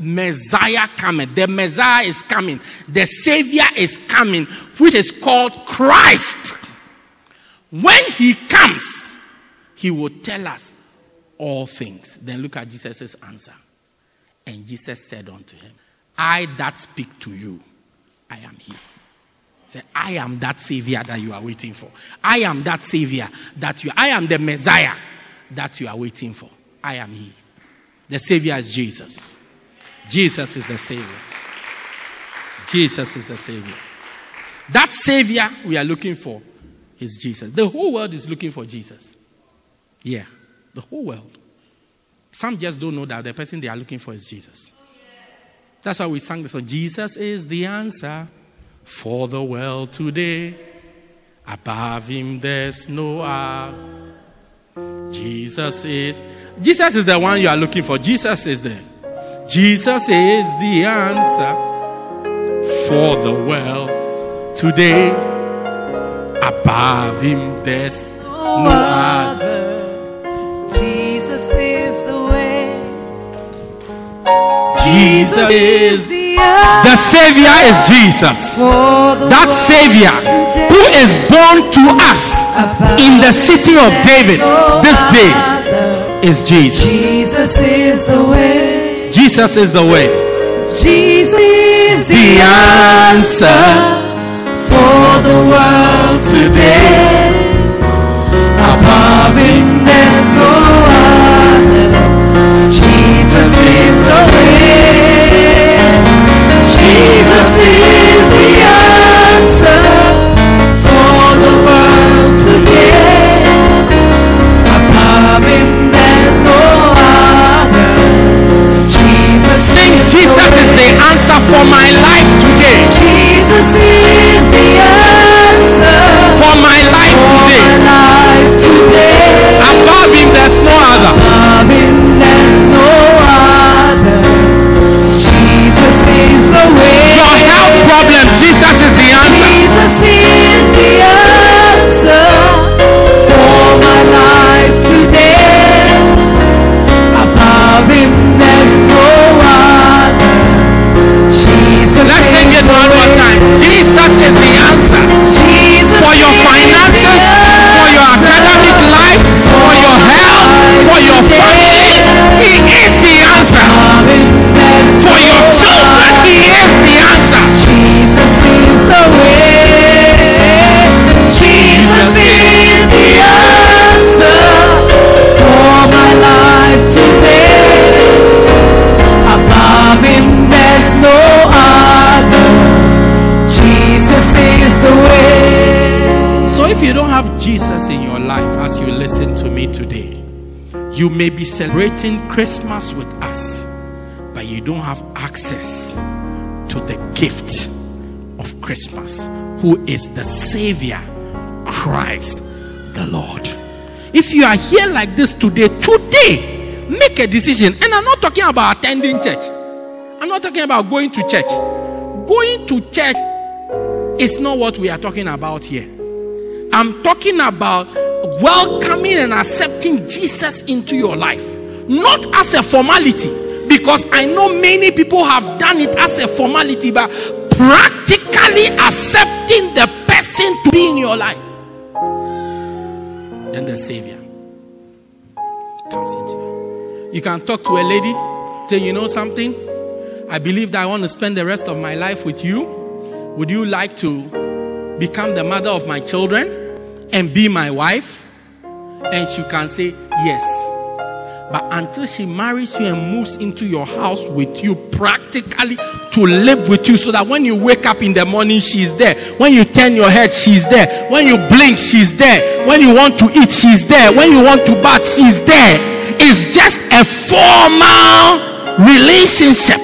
Messiah coming. The Messiah is coming. The Savior is coming, which is called Christ. When he comes, he will tell us all things. Then look at Jesus' answer. And Jesus said unto him, I that speak to you, I am he. Say, I am that Savior that you are waiting for. I am that Savior that you I am the Messiah that you are waiting for. I am he. The Savior is Jesus. Jesus is the Savior. Jesus is the Savior. That Savior we are looking for is Jesus. The whole world is looking for Jesus. Yeah, the whole world. Some just don't know that the person they are looking for is Jesus. That's why we sang the song Jesus is the answer for the world today. Above him there's no other. Jesus is Jesus is the one you are looking for. Jesus is the Jesus is the answer for the world today. Above him there's no other. Jesus is the way. Jesus is the Savior is Jesus. That Savior who is born to us in the city of David this day is Jesus. Jesus is the way. Jesus is the way. Jesus is The answer for the world today. For my life today. Jesus is the answer For my life for my today. life today. Above him there's family. He is the answer. For your children. He is the you may be celebrating Christmas with us, but you don't have access to the gift of Christmas, who is the Savior, Christ the Lord. If you are here like this today, today, make a decision. And I'm not talking about attending church, I'm not talking about going to church. Going to church is not what we are talking about here. I'm talking about welcoming and accepting Jesus into your life, not as a formality, because I know many people have done it as a formality, but practically accepting the person to be in your life. Then the Savior comes into you. You can talk to a lady, say, You know something? I believe that I want to spend the rest of my life with you. Would you like to become the mother of my children and be my wife? And she can say yes. But until she marries you and moves into your house with you, practically to live with you, so that when you wake up in the morning, she's there. When you turn your head, she's there. When you blink, she's there. When you want to eat, she's there. When you want to bath, she's there. It's just a formal relationship.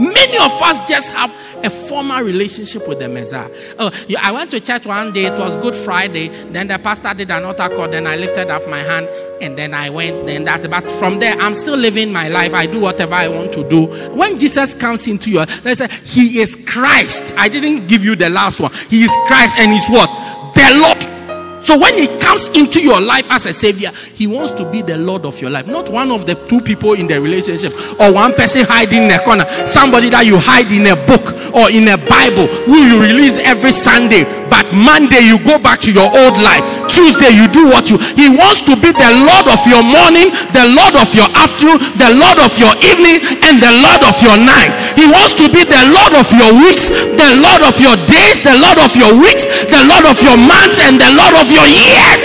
Many of us just have a formal relationship with the Messiah. Oh, I went to church one day, it was Good Friday. Then the pastor did an altar call. Then I lifted up my hand and then I went. Then that, but from there, I'm still living my life. I do whatever I want to do. When Jesus comes into your, they say, He is Christ. I didn't give you the last one. He is Christ and He's what? The Lord so when he comes into your life as a savior, he wants to be the Lord of your life, not one of the two people in the relationship or one person hiding in a corner, somebody that you hide in a book or in a Bible who you release every Sunday, but Monday you go back to your old life. Tuesday you do what you. He wants to be the Lord of your morning, the Lord of your afternoon, the Lord of your evening, and the Lord of your night. He wants to be the Lord of your weeks, the Lord of your days, the Lord of your weeks, the Lord of your months, and the Lord of your years.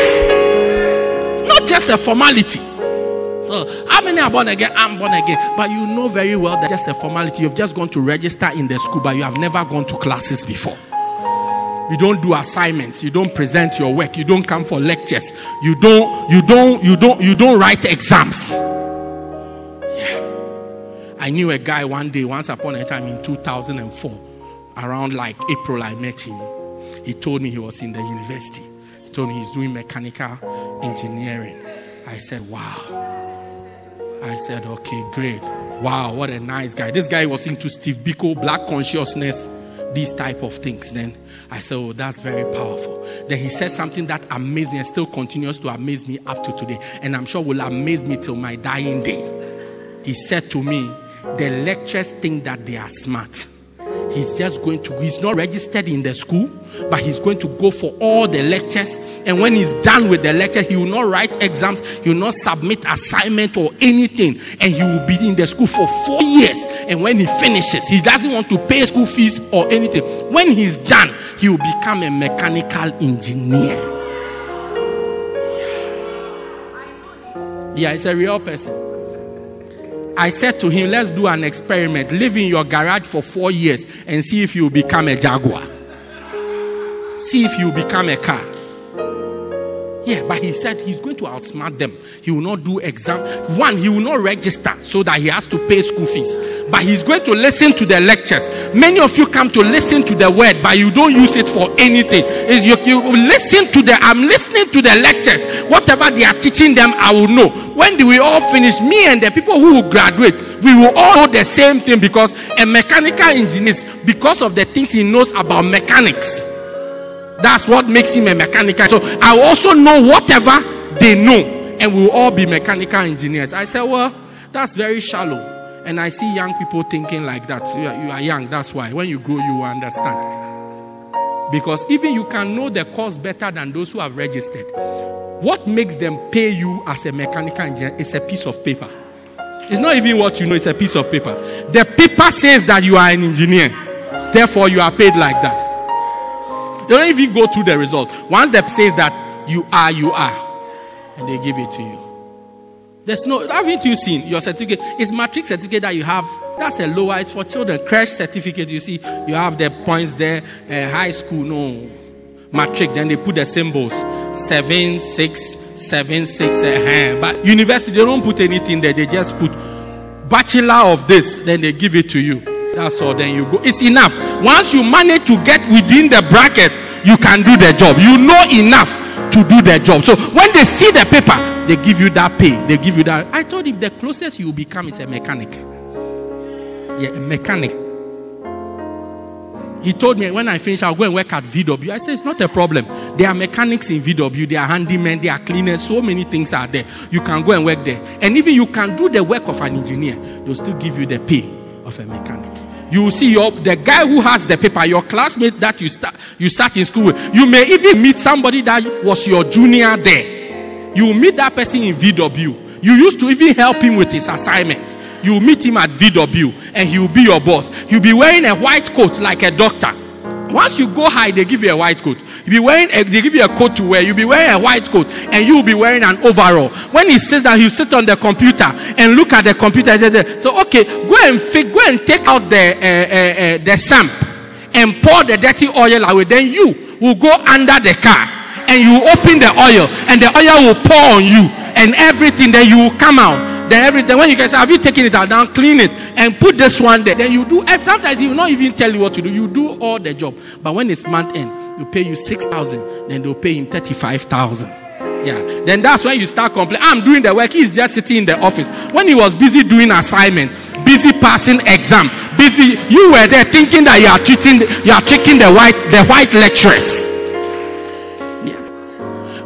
Not just a formality. So, how many are born again? I'm born again. But you know very well that just a formality. You've just gone to register in the school, but you have never gone to classes before. You don't do assignments. You don't present your work. You don't come for lectures. You don't, you don't, you don't, you don't write exams. Yeah. I knew a guy one day, once upon a time in 2004, around like April, I met him. He told me he was in the university He told me he's doing mechanical engineering. I said, Wow. I said, Okay, great. Wow, what a nice guy. This guy was into Steve Biko, black consciousness, these type of things. Then I said, Oh, that's very powerful. Then he said something that amazed me and still continues to amaze me up to today. And I'm sure will amaze me till my dying day. He said to me, The lecturers think that they are smart he's just going to, he's not registered in the school, but he's going to go for all the lectures. And when he's done with the lecture, he will not write exams, he will not submit assignment or anything. And he will be in the school for four years. And when he finishes, he doesn't want to pay school fees or anything. When he's done, he will become a mechanical engineer. Yeah, it's a real person. I said to him, Let's do an experiment. Live in your garage for four years and see if you become a Jaguar. See if you become a car. Yeah, but he said he's going to outsmart them. He will not do exam. One, he will not register so that he has to pay school fees. But he's going to listen to the lectures. Many of you come to listen to the word, but you don't use it for anything. Is you, you listen to the I'm listening to the lectures. Whatever they are teaching them, I will know. When do we all finish? Me and the people who will graduate, we will all know the same thing because a mechanical engineer, because of the things he knows about mechanics that's what makes him a mechanical. So I also know whatever they know, and we'll all be mechanical engineers. I said, Well, that's very shallow. And I see young people thinking like that. You are, you are young, that's why. When you grow, you will understand. Because even you can know the course better than those who have registered. What makes them pay you as a mechanical engineer is a piece of paper. It's not even what you know, it's a piece of paper. The paper says that you are an engineer, therefore, you are paid like that. They don't even go through the result. Once that says that you are, you are, and they give it to you. There's no, haven't you seen your certificate? It's matric certificate that you have. That's a lower, it's for children. Crash certificate, you see, you have the points there. Uh, high school, no. Matric, then they put the symbols seven, six, seven, six. Uh, but university, they don't put anything there. They just put bachelor of this, then they give it to you. That's all. Then you go. It's enough. Once you manage to get within the bracket, you can do the job. You know enough to do the job. So when they see the paper, they give you that pay. They give you that. I told him the closest you become is a mechanic. Yeah, a mechanic. He told me when I finish, I'll go and work at VW. I said, It's not a problem. There are mechanics in VW, there are handymen, there are cleaners, so many things are there. You can go and work there. And even you can do the work of an engineer, they'll still give you the pay of a mechanic you see your the guy who has the paper, your classmate that you start you start in school with. You may even meet somebody that was your junior there. You meet that person in VW. You used to even help him with his assignments. You meet him at VW and he will be your boss. He'll be wearing a white coat like a doctor. Once you go high, they give you a white coat. You be wearing, a, they give you a coat to wear. You be wearing a white coat, and you will be wearing an overall. When he says that, he sit on the computer and look at the computer. He says, "So okay, go and go and take out the uh, uh, uh, the sump and pour the dirty oil away. Then you will go under the car and you open the oil, and the oil will pour on you and everything. Then you will come out. Then everything. When you guys have you taken it out, now clean it and put this one there. Then you do. Eh, sometimes he will not even tell you what to do. You do all the job. But when it's month end, you pay you six thousand. Then they'll pay him thirty-five thousand. Yeah. Then that's when you start complaining. I'm doing the work. He's just sitting in the office. When he was busy doing assignment, busy passing exam, busy, you were there thinking that you are cheating, you are tricking the white, the white lecturers. Yeah.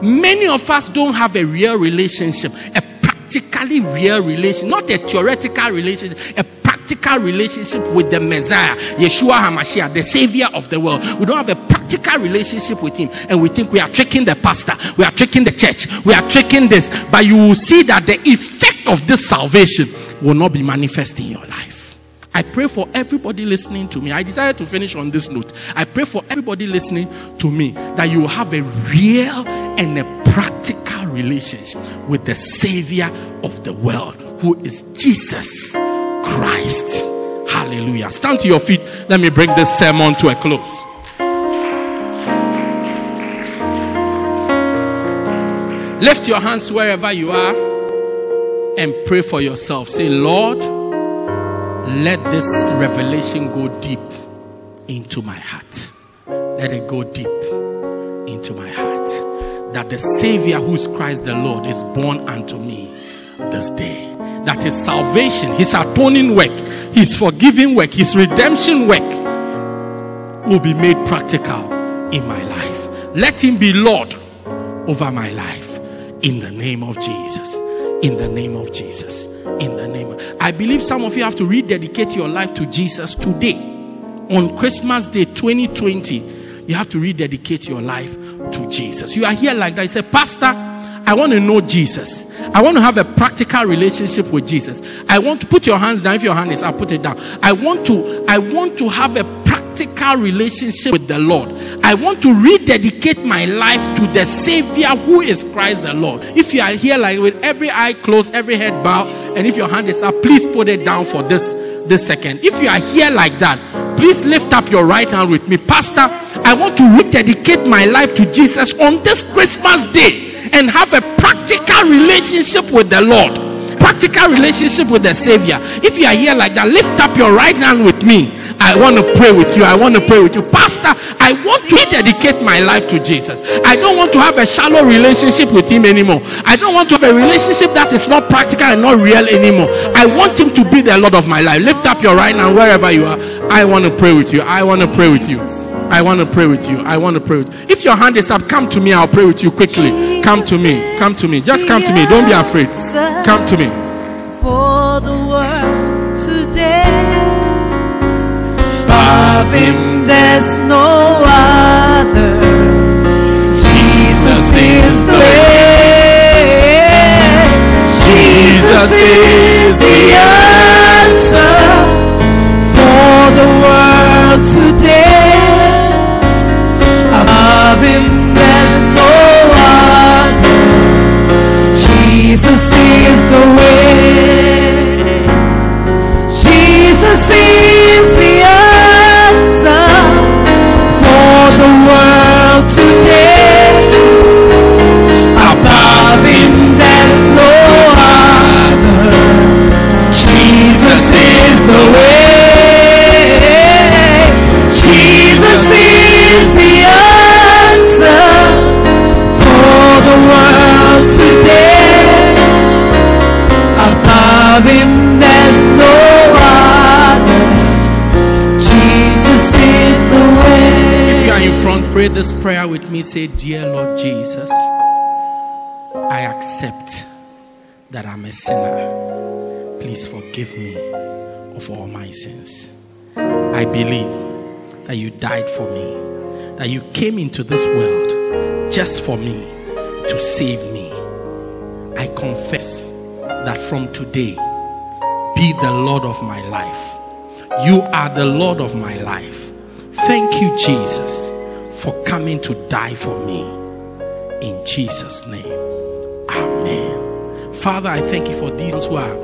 Many of us don't have a real relationship, a practically real relationship, not a theoretical relationship, a practical relationship with the Messiah, Yeshua HaMashiach, the Savior of the world. We don't have a practical relationship with Him, and we think we are tricking the pastor, we are tricking the church, we are tricking this. But you will see that the effect of this salvation will not be manifest in your life. I pray for everybody listening to me. I decided to finish on this note. I pray for everybody listening to me that you have a real and a practical relationship with the Savior of the world, who is Jesus Christ. Hallelujah. Stand to your feet. Let me bring this sermon to a close. Lift your hands wherever you are and pray for yourself. Say, Lord, let this revelation go deep into my heart. Let it go deep into my heart. That the Savior, who is Christ the Lord, is born unto me this day. That his salvation, his atoning work, his forgiving work, his redemption work will be made practical in my life. Let him be Lord over my life in the name of Jesus. In the name of Jesus. In the name of, I believe some of you have to rededicate your life to Jesus today. On Christmas Day 2020, you have to rededicate your life to Jesus. You are here like that. You say, Pastor, I want to know Jesus. I want to have a practical relationship with Jesus. I want to put your hands down. If your hand is up, put it down. I want to, I want to have a practical relationship with the Lord. I want to rededicate my life to the Savior who is Christ the Lord. If you are here like with every eye closed, every head bowed, and if your hand is up, please put it down for this this second. If you are here like that, please lift up your right hand with me. Pastor, I want to rededicate my life to Jesus on this Christmas day and have a practical relationship with the Lord. Practical relationship with the Savior. If you are here like that, lift up your right hand with me. I want to pray with you. I want to pray with you. Pastor, I want to dedicate my life to Jesus. I don't want to have a shallow relationship with Him anymore. I don't want to have a relationship that is not practical and not real anymore. I want Him to be the Lord of my life. Lift up your right hand wherever you are. I want to pray with you. I want to pray with you. I want to pray with you. I want to pray with you. If your hand is up, come to me. I'll pray with you quickly. Come to me. Come to me. Just come to me. Don't be afraid. Come to me. For the world today. Of him there's no other. Jesus is the way. Jesus is the answer for the world today. Is the Above him there's no other. Jesus is the way. If you are in front, pray this prayer with me. Say, Dear Lord Jesus, I accept that I'm a sinner. Please forgive me of all my sins. I believe that you died for me, that you came into this world just for me to save me. I confess that from today, be the Lord of my life. You are the Lord of my life. Thank you, Jesus, for coming to die for me. In Jesus' name. Amen. Father, I thank you for these who are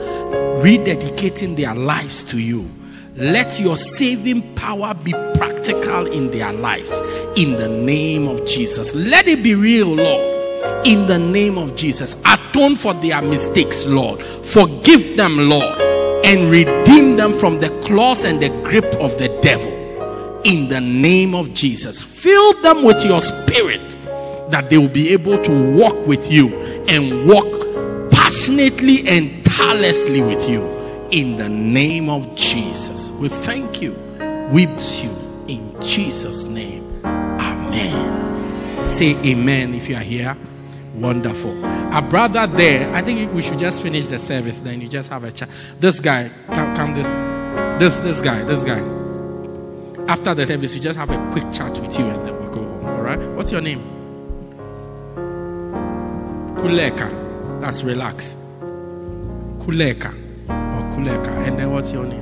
rededicating their lives to you. Let your saving power be practical in their lives in the name of Jesus. Let it be real, Lord, in the name of Jesus. Atone for their mistakes, Lord. Forgive them, Lord, and redeem them from the claws and the grip of the devil in the name of Jesus. Fill them with your spirit that they will be able to walk with you and walk passionately and tirelessly with you in the name of Jesus. We thank you. We bless you in Jesus' name. Amen. Say amen if you are here. Wonderful. Our brother there, I think we should just finish the service, then you just have a chat. This guy, come, come this, this, this guy, this guy. After the service, we just have a quick chat with you and then we go home. All right? What's your name? Kuleka. That's relax. Kuleka or Kuleka. And then what's your name?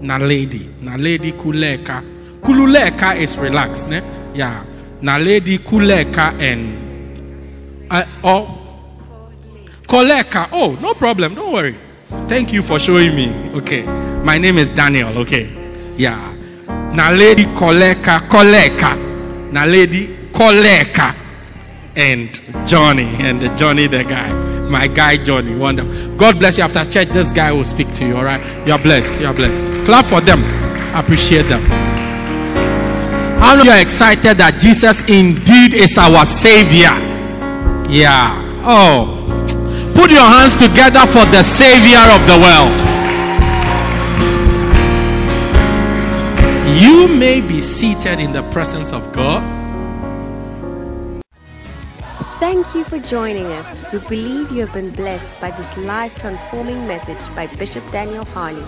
Naledi. Naledi Kuleka. Kululeka is relax, ne? Yeah. Naledi Kuleka and uh, oh Koleka. Oh, no problem. Don't worry. Thank you for showing me. Okay. My name is Daniel. Okay. Yeah. Naledi Koleka Koleka. Na lady Koleka and Johnny and the Johnny the guy. My guy Johnny. Wonderful. God bless you. After church, this guy will speak to you. All right. You are blessed. You are blessed. Clap for them. Appreciate them. How many are excited that Jesus indeed is our Savior? Yeah. Oh. Put your hands together for the Savior of the world. You may be seated in the presence of God. Thank you for joining us. We believe you have been blessed by this life transforming message by Bishop Daniel Harley.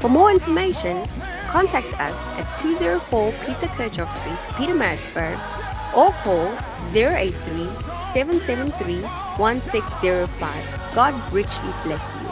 For more information, contact us at 204 Peter Kirchhoff Street, Pietermaritzburg, or call 083 773 1605. God richly bless you.